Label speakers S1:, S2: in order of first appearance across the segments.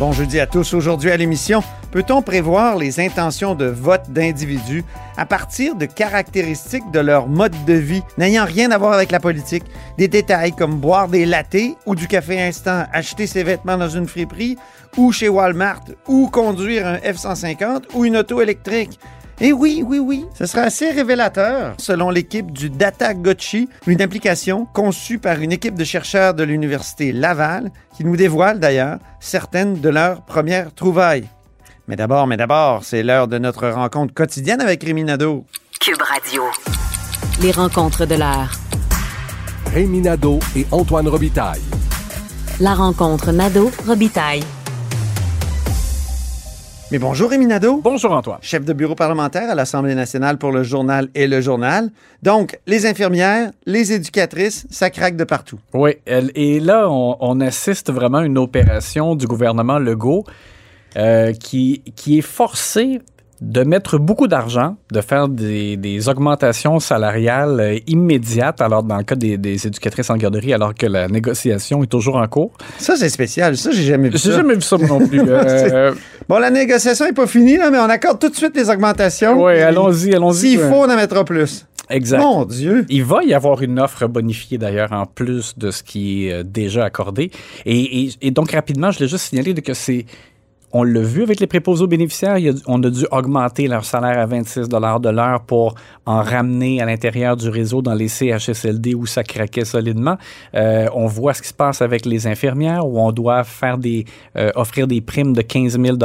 S1: Bon jeudi à tous. Aujourd'hui à l'émission, peut-on prévoir les intentions de vote d'individus à partir de caractéristiques de leur mode de vie n'ayant rien à voir avec la politique? Des détails comme boire des latés ou du café instant, acheter ses vêtements dans une friperie ou chez Walmart ou conduire un F-150 ou une auto électrique? Et oui, oui, oui, ce sera assez révélateur, selon l'équipe du Data Gotchi, une application conçue par une équipe de chercheurs de l'Université Laval, qui nous dévoile d'ailleurs certaines de leurs premières trouvailles. Mais d'abord, mais d'abord, c'est l'heure de notre rencontre quotidienne avec Rémi Nadeau.
S2: Cube Radio. Les rencontres de l'heure.
S3: Rémi Nadeau et Antoine Robitaille.
S2: La rencontre Nadeau-Robitaille.
S1: Mais bonjour Rémi Nadeau.
S4: Bonjour Antoine.
S1: Chef de bureau parlementaire à l'Assemblée nationale pour le journal et le journal. Donc, les infirmières, les éducatrices, ça craque de partout.
S4: Oui, et là, on, on assiste vraiment à une opération du gouvernement Legault euh, qui, qui est forcé de mettre beaucoup d'argent, de faire des, des augmentations salariales euh, immédiates, alors dans le cas des, des éducatrices en garderie, alors que la négociation est toujours en cours.
S1: Ça, c'est spécial. Ça, j'ai jamais vu
S4: J'ai
S1: ça.
S4: jamais vu ça non plus. Euh,
S1: Bon, la négociation n'est pas finie, là, mais on accorde tout de suite les augmentations.
S4: oui, allons-y, allons-y.
S1: S'il faut, on en mettra plus.
S4: Exact.
S1: Mon Dieu.
S4: Il va y avoir une offre bonifiée d'ailleurs en plus de ce qui est euh, déjà accordé. Et, et- et donc rapidement, je voulais juste signaler de que c'est on l'a vu avec les préposés aux bénéficiaires, on a dû augmenter leur salaire à 26 de l'heure pour en ramener à l'intérieur du réseau dans les CHSLD où ça craquait solidement. Euh, on voit ce qui se passe avec les infirmières où on doit faire des euh, offrir des primes de 15 000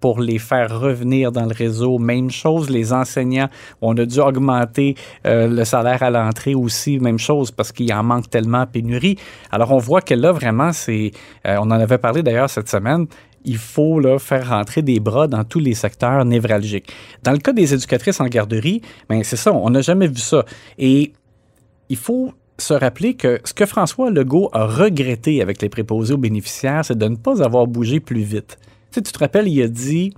S4: pour les faire revenir dans le réseau. Même chose, les enseignants, on a dû augmenter euh, le salaire à l'entrée aussi, même chose parce qu'il en manque tellement pénurie. Alors on voit que là vraiment c'est, on en avait parlé d'ailleurs cette semaine il faut là, faire rentrer des bras dans tous les secteurs névralgiques. Dans le cas des éducatrices en garderie, ben c'est ça, on n'a jamais vu ça. Et il faut se rappeler que ce que François Legault a regretté avec les préposés aux bénéficiaires, c'est de ne pas avoir bougé plus vite. Tu, tu te rappelles, il a dit,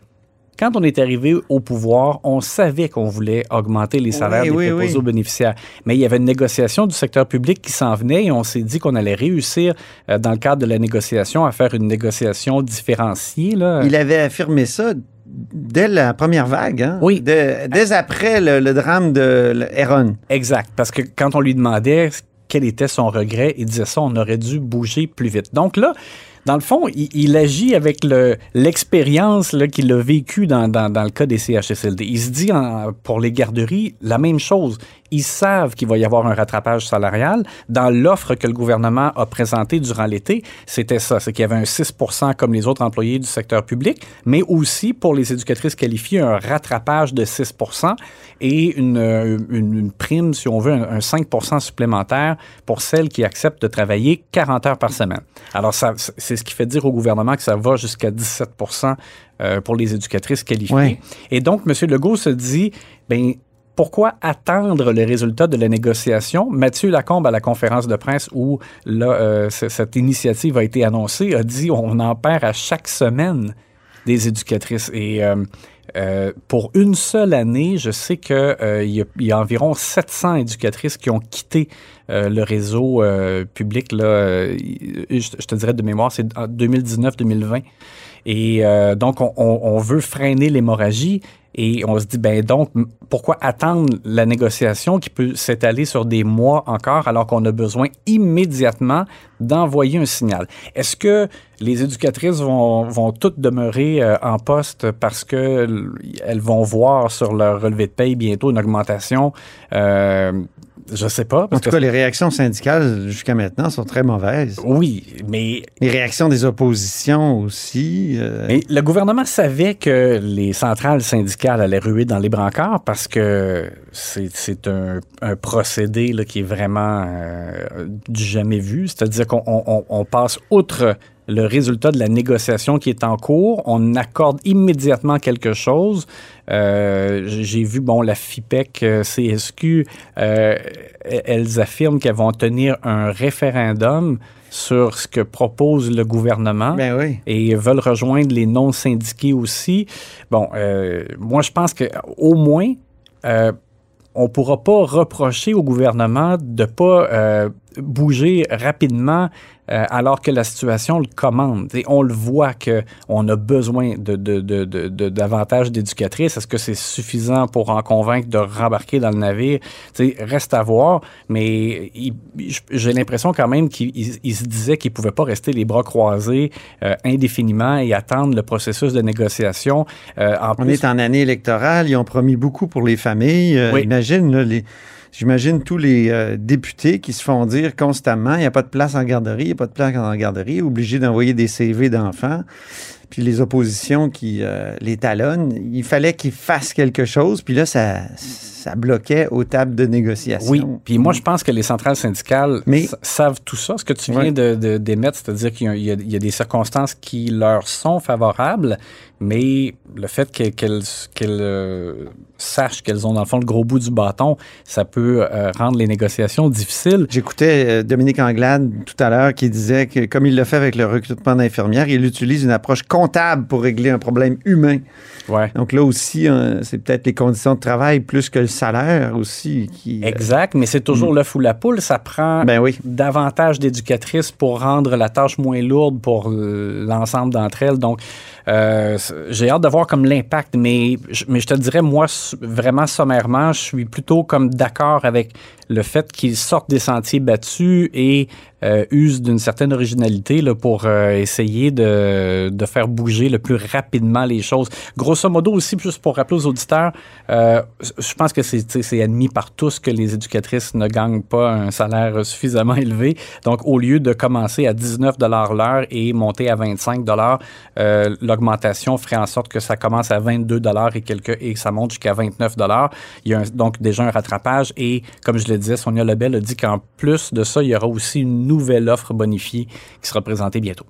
S4: quand on est arrivé au pouvoir, on savait qu'on voulait augmenter les salaires
S1: Oui,
S4: des
S1: oui,
S4: aux bénéficiaires. Mais il y avait une négociation du secteur public qui s'en venait et on s'est dit qu'on allait réussir, euh, dans le cadre de la négociation, à faire une négociation différenciée. Là.
S1: Il avait affirmé ça dès la première vague. Hein?
S4: Oui.
S1: Dès, dès après le, le drame de Héron.
S4: Exact. Parce que quand on lui demandait quel était son regret, il disait ça, on aurait dû bouger plus vite. Donc là, dans le fond, il, agit avec le- l'expérience qu'il a vécue dans, le cas des CHSLD. Il se dit pour les garderies la même chose. Ils savent qu'il va y avoir un rattrapage salarial. Dans l'offre que le gouvernement a présentée durant l'été, c'était ça. C'est qu'il y avait un 6% comme les autres employés du secteur public, mais aussi pour les éducatrices qualifiées, un rattrapage de 6% et une, euh, une- une prime, si on veut, un, un 5 supplémentaire pour celles qui acceptent de travailler 40 heures par semaine. Alors, c'est ce qui fait dire au gouvernement que ça va jusqu'à 17% euh, pour les éducatrices qualifiées.
S1: Ouais.
S4: Et donc, M. Legault se dit, ben pourquoi attendre le résultat de la négociation? Mathieu Lacombe, à la conférence de presse où euh, cette initiative a été annoncée, a dit on en perd à chaque semaine des éducatrices. Et euh, euh, pour une seule année, je sais qu'il y, a- environ 700 éducatrices qui ont quitté le réseau public. Je, te dirais de mémoire, c'est en 2019-2020. Et donc, on, on- on veut freiner l'hémorragie et on se dit, ben donc, pourquoi attendre la négociation qui peut s'étaler sur des mois encore alors qu'on a besoin immédiatement d'envoyer un signal? Est-ce que les éducatrices vont, vont toutes demeurer euh, en poste parce que elles vont voir sur leur relevé de paye bientôt une augmentation? Euh, je sais pas.
S1: En tout
S4: que-
S1: cas, les réactions syndicales jusqu'à maintenant sont très mauvaises.
S4: oui, mais
S1: Les réactions des oppositions aussi. euh,
S4: Mais le gouvernement savait que les centrales syndicales allaient ruer dans les brancards parce que c'est c'est un, un procédé là, qui est vraiment euh, du jamais vu. C'est-à-dire qu'on on- on- on passe outre le résultat de la négociation qui est en cours, on accorde immédiatement quelque chose. Euh, J'ai vu, bon, la FIPEC, euh, CSQ, euh, elles affirment qu'elles vont tenir un référendum sur ce que propose le gouvernement
S1: Ben oui.
S4: et veulent rejoindre les non-syndiqués aussi. Bon, euh, moi, je pense que au moins, on pourra pas reprocher au gouvernement de pas euh, bouger rapidement euh, alors que la situation le commande. Et on le voit que on a besoin de, de, de, de- davantage d'éducatrices. Est-ce que c'est suffisant pour en convaincre de rembarquer dans le navire? T'sais, reste à voir, mais j'ai l'impression quand même qu'il il- il se disait qu'il pouvait pas rester les bras croisés euh, indéfiniment et attendre le processus de négociation. Euh, en
S1: On
S4: plus,
S1: est en année électorale, ils ont promis beaucoup pour les familles. Euh,
S4: Oui.
S1: Imagine, là, les, j'imagine tous les euh, députés qui se font dire constamment, il n'y a pas de place en garderie, il n'y a pas de place en garderie, obligés d'envoyer des CV d'enfants. Puis les oppositions qui euh, les talonnent, il fallait qu'ils fassent quelque chose. Puis là, ça, ça bloquait aux tables de négociation.
S4: Oui, puis moi, je pense que les centrales syndicales
S1: Mais-
S4: savent tout ça. Ce que tu viens
S1: Ouais.
S4: de, d'émettre, c'est-à-dire qu'il y a, y des circonstances qui leur sont favorables, mais le fait que- qu'elles, euh, sachent qu'elles ont, dans le fond, le gros bout du bâton, ça peut euh, rendre les négociations difficiles.
S1: J'écoutais Dominique Anglade tout à l'heure qui disait que, comme il le fait avec le recrutement d'infirmières, il utilise une approche comptable pour régler un problème humain.
S4: Ouais.
S1: Donc là aussi, euh, c'est peut-être les conditions de travail plus que le salaire aussi qui. euh,
S4: Exact, mais c'est toujours l'œuf ou la poule. Ça prend
S1: Ben oui.
S4: davantage d'éducatrices pour rendre la tâche moins lourde pour l'ensemble d'entre elles. Donc, euh, j'ai hâte de voir comme l'impact, mais, je- mais je te dirais, moi, vraiment sommairement, je suis plutôt comme d'accord avec le fait qu'ils sortent des sentiers battus et euh, usent d'une certaine originalité là, pour euh, essayer de, de faire bouger le plus rapidement les choses. Grosso modo aussi, juste pour rappeler aux auditeurs, euh, je pense que c'est admis par tous que les éducatrices ne gagnent pas un salaire suffisamment élevé. Donc, au lieu de commencer à 19 l'heure et monter à 25 euh, l'augmentation ferait en sorte que ça commence à 22 et quelques et ça monte jusqu'à 29 Il y a un- donc déjà un rattrapage et, comme je le disais, Sonia Lebel a dit qu'en plus de ça, il y aura aussi une nouvelle offre bonifiée qui sera présentée bientôt.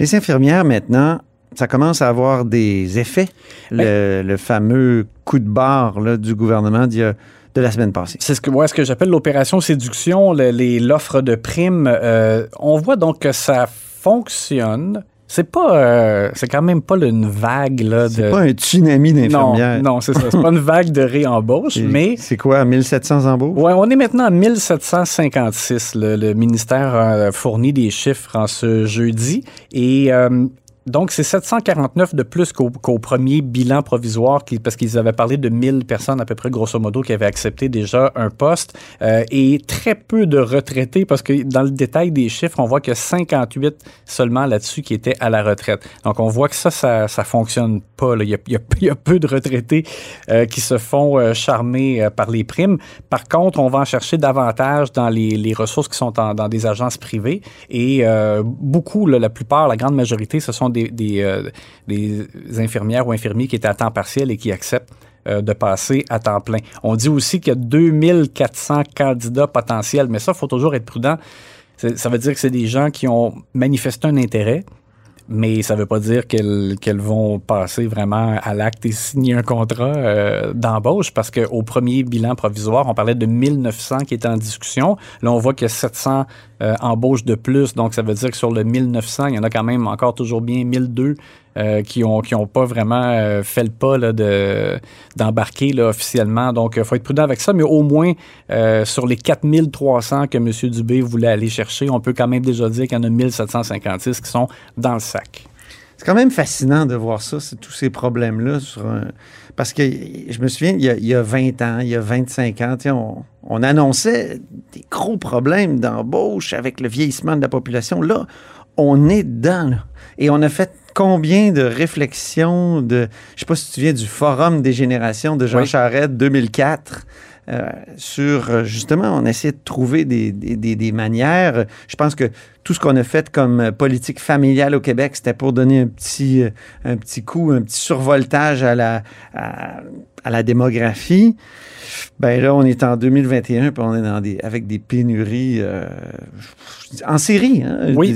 S1: Les infirmières, maintenant, ça commence à avoir des effets. Le, le fameux coup de barre là, du gouvernement d'il y a- de la semaine passée.
S4: C'est ce que, ouais, ce que j'appelle l'opération séduction, l'offre de primes. Euh, on voit donc que ça fonctionne. C'est pas, euh, c'est quand même pas une vague là, de.
S1: C'est pas un tsunami
S4: non,
S1: d'infirmières.
S4: non, c'est ça. C'est pas une vague de réembauche, mais
S1: C'est quoi, 1700 embauches?
S4: Ouais, on est maintenant à 1756. Le, le ministère a fourni des chiffres en ce jeudi. Et euh, donc, c'est 749 de plus qu'au premier bilan provisoire, parce qu'ils avaient parlé de 1000 personnes à peu près, grosso modo, qui avaient accepté déjà un poste. euh, et très peu de retraités, parce que dans le détail des chiffres, on voit que 58 seulement là-dessus qui étaient à la retraite. Donc, on voit que ça, ça, fonctionne pas. Il, y a, peu de retraités euh, qui se font euh, charmer par les primes. Par contre, on va en chercher davantage dans les, ressources qui sont dans des agences privées. Et beaucoup, la plupart, la grande majorité, ce sont des, des, euh, des infirmières ou infirmiers qui étaient à temps partiel et qui acceptent euh, de passer à temps plein. On dit aussi qu'il y a 2400 candidats potentiels, mais ça, il faut toujours être prudent. Ça veut dire que c'est des gens qui ont manifesté un intérêt, mais ça ne veut pas dire qu'elles vont passer vraiment à l'acte et signer un contrat euh, d'embauche parce qu'au premier bilan provisoire, on parlait de 1900 qui étaient en discussion. Là, on voit qu'il y a 700 euh, embauches de plus. Donc, ça veut dire que sur le 1900, il y en a quand même encore toujours bien 1002 euh, qui ont qui ont pas vraiment euh, fait le pas là, de d'embarquer là, officiellement. Donc, il faut être prudent avec ça, mais au moins euh, sur les 4300 que M. Dubé voulait aller chercher, on peut quand même déjà dire qu'il y en a 1756 qui sont dans le sac.
S1: C'est quand même fascinant de voir ça, tous ces problèmes-là. Parce que je me souviens, il y, a, il y a 20 ans, il y a 25 ans, on, on annonçait des gros problèmes d'embauche avec le vieillissement de la population. Là, on est dedans. Et on a fait combien de réflexions de... Je sais pas si tu te souviens du Forum des générations de Jean
S4: Oui.
S1: Charest 2004 euh, sur, euh, justement, on essaie de trouver des, des- des- des manières. Je pense que tout ce qu'on a fait comme euh, politique familiale au Québec, c'était pour donner un petit, euh, un petit coup, un petit survoltage à la, à, à la démographie. Ben là, on est en 2021, puis on est dans des, avec des pénuries euh, en série. Hein?
S4: Oui.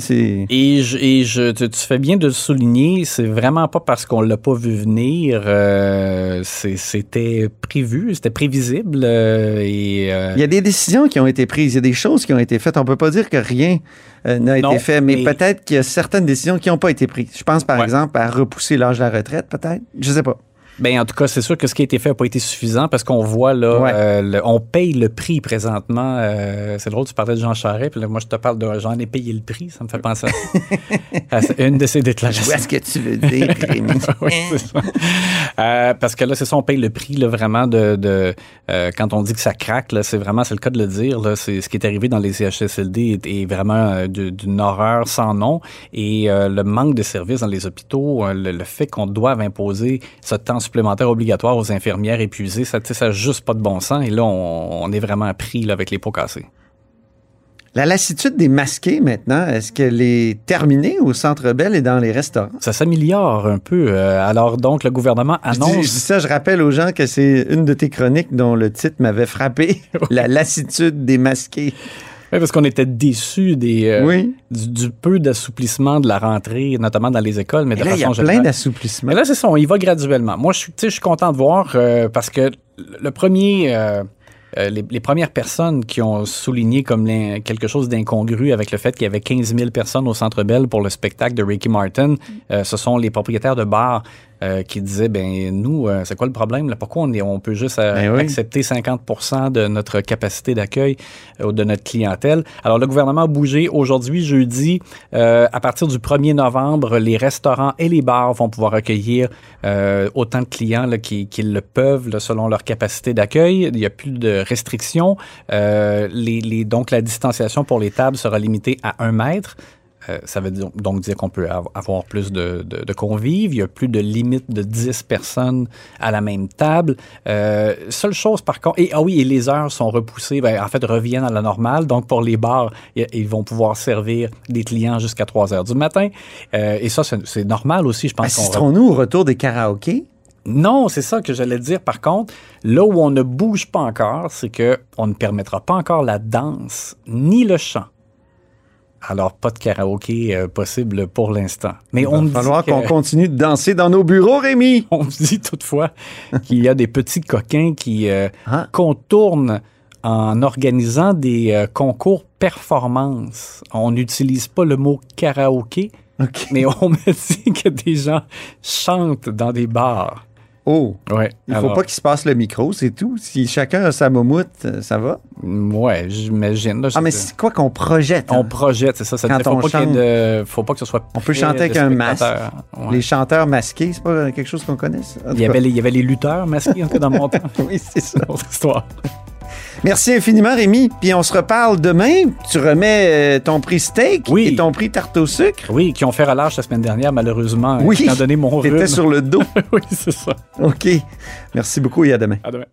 S4: Et, je, et je, tu, tu fais bien de le souligner, c'est vraiment pas parce qu'on l'a pas vu venir, euh, c'était prévu, c'était prévisible. Euh, et
S1: Il y a des décisions qui ont été prises, il y a des choses qui ont été faites. On peut pas dire que rien euh, n'a été fait, mais,
S4: mais-
S1: peut-être qu'il y a certaines décisions qui n'ont pas été prises. Je pense par
S4: Ouais.
S1: exemple à repousser l'âge de la retraite, peut-être. Je sais pas.
S4: Ben, en tout cas, c'est sûr que ce qui a été fait n'a pas été suffisant parce qu'on voit là,
S1: Ouais.
S4: euh, le- on paye le prix présentement. euh, c'est drôle, tu parlais de Jean Charest, puis là, moi je te parle de j'en ai payé le prix. Ça me fait penser à, à une de ses
S1: Je
S4: déclarations.
S1: vois ce que tu veux dire, Rémi.
S4: oui, c'est ça. Euh, parce que là, c'est ça, on paye le prix là, vraiment de, de quand on dit que ça craque, là, c'est vraiment, c'est le cas de le dire. Là, c'est ce qui est arrivé dans les CHSLD est, est vraiment d'une horreur sans nom. Et le manque de services dans les hôpitaux, le, le fait qu'on doive imposer ce temps supplémentaire obligatoire aux infirmières épuisées, ça, n'a juste pas de bon sens. Et là, on, on est vraiment pris là, avec les pots cassés.
S1: La lassitude des masqués maintenant, est-ce qu'elle est terminée au Centre Bell et dans les restaurants?
S4: Ça s'améliore un peu. Euh, alors donc, le gouvernement
S1: Je dis,
S4: annonce...
S1: je dis ça, je rappelle aux gens que c'est une de tes chroniques dont le titre m'avait frappé. La lassitude des masqués.
S4: Oui, parce qu'on était déçus des, euh,
S1: oui.
S4: du, du peu d'assouplissement de la rentrée, notamment dans les écoles, mais de
S1: là, il y a
S4: façon
S1: plein.
S4: Mais là, c'est ça, on y va graduellement. Moi, je je suis content de voir euh, parce que le premier, euh, euh, les, les premières personnes qui ont souligné comme quelque chose d'incongru avec le fait qu'il y avait 15 000 personnes au Centre Bell pour le spectacle de Ricky Martin, euh, ce sont les propriétaires de bars euh, qui disaient, ben nous, euh, c'est quoi le problème là? Pourquoi on, est, on peut juste euh,
S1: Ben oui.
S4: accepter 50 de notre capacité d'accueil euh, de notre clientèle? Alors le gouvernement a bougé aujourd'hui, jeudi, euh, à partir du 1er novembre, les restaurants et les bars vont pouvoir accueillir euh, autant de clients là, qui- qu'ils le peuvent là, selon leur capacité d'accueil. Il n'y a plus de restrictions. Euh, les, les- donc la distanciation pour les tables sera limitée à un mètre. Euh, ça veut dire- donc dire qu'on peut av- avoir plus de, de- de convives. Il n'y a plus de limite de 10 personnes à la même table. Euh, seule chose par contre, et ah oui, et les heures sont repoussées, ben, en fait, reviennent à la normale. Donc pour les bars, ils vont pouvoir servir des clients jusqu'à 3 heures du matin. Euh, et ça, c'est normal aussi, je pense.
S1: Assisterons-nous au retour des karaokés?
S4: non, c'est ça que j'allais dire. Par contre, là où on ne bouge pas encore, c'est que on ne permettra pas encore la danse ni le chant. Alors, pas de karaoké euh, possible pour l'instant. Mais
S1: Il
S4: on
S1: va
S4: me
S1: falloir qu'on continue de danser dans nos bureaux, Rémi.
S4: on me dit toutefois qu'il y a des petits coquins qui euh,
S1: Ah.
S4: contournent en organisant des euh, concours performance. On n'utilise pas le mot karaoké,
S1: OK.
S4: mais on me dit que des gens chantent dans des bars.
S1: Oh,
S4: Ouais.
S1: il faut
S4: alors-
S1: pas qu'il se passe le micro, c'est tout. Si chacun a sa moumoute, euh, ça va.
S4: Ouais, j'imagine. là,
S1: Ah, mais
S4: c'est-
S1: quoi qu'on projette? hein?
S4: on projette, c'est ça. ça
S1: Quand
S4: faut
S1: on
S4: pas
S1: chante.
S4: de- faut pas que ce soit.
S1: On peut chanter avec un masque.
S4: Ouais.
S1: Les chanteurs masqués, c'est pas quelque chose qu'on connaisse?
S4: Il y, avait les, il y avait les lutteurs masqués en tout cas, dans mon temps.
S1: Oui, c'est ça.
S4: Autre histoire.
S1: Merci infiniment, Rémi. Puis on se reparle demain. Tu remets euh, ton prix steak
S4: Oui.
S1: et ton prix tarte au sucre.
S4: Oui, qui ont fait relâche la semaine dernière, malheureusement,
S1: Oui.
S4: étant donné mon rhume.
S1: T'étais sur le dos.
S4: oui, c'est ça.
S1: OK. Merci beaucoup et à demain.
S4: À demain.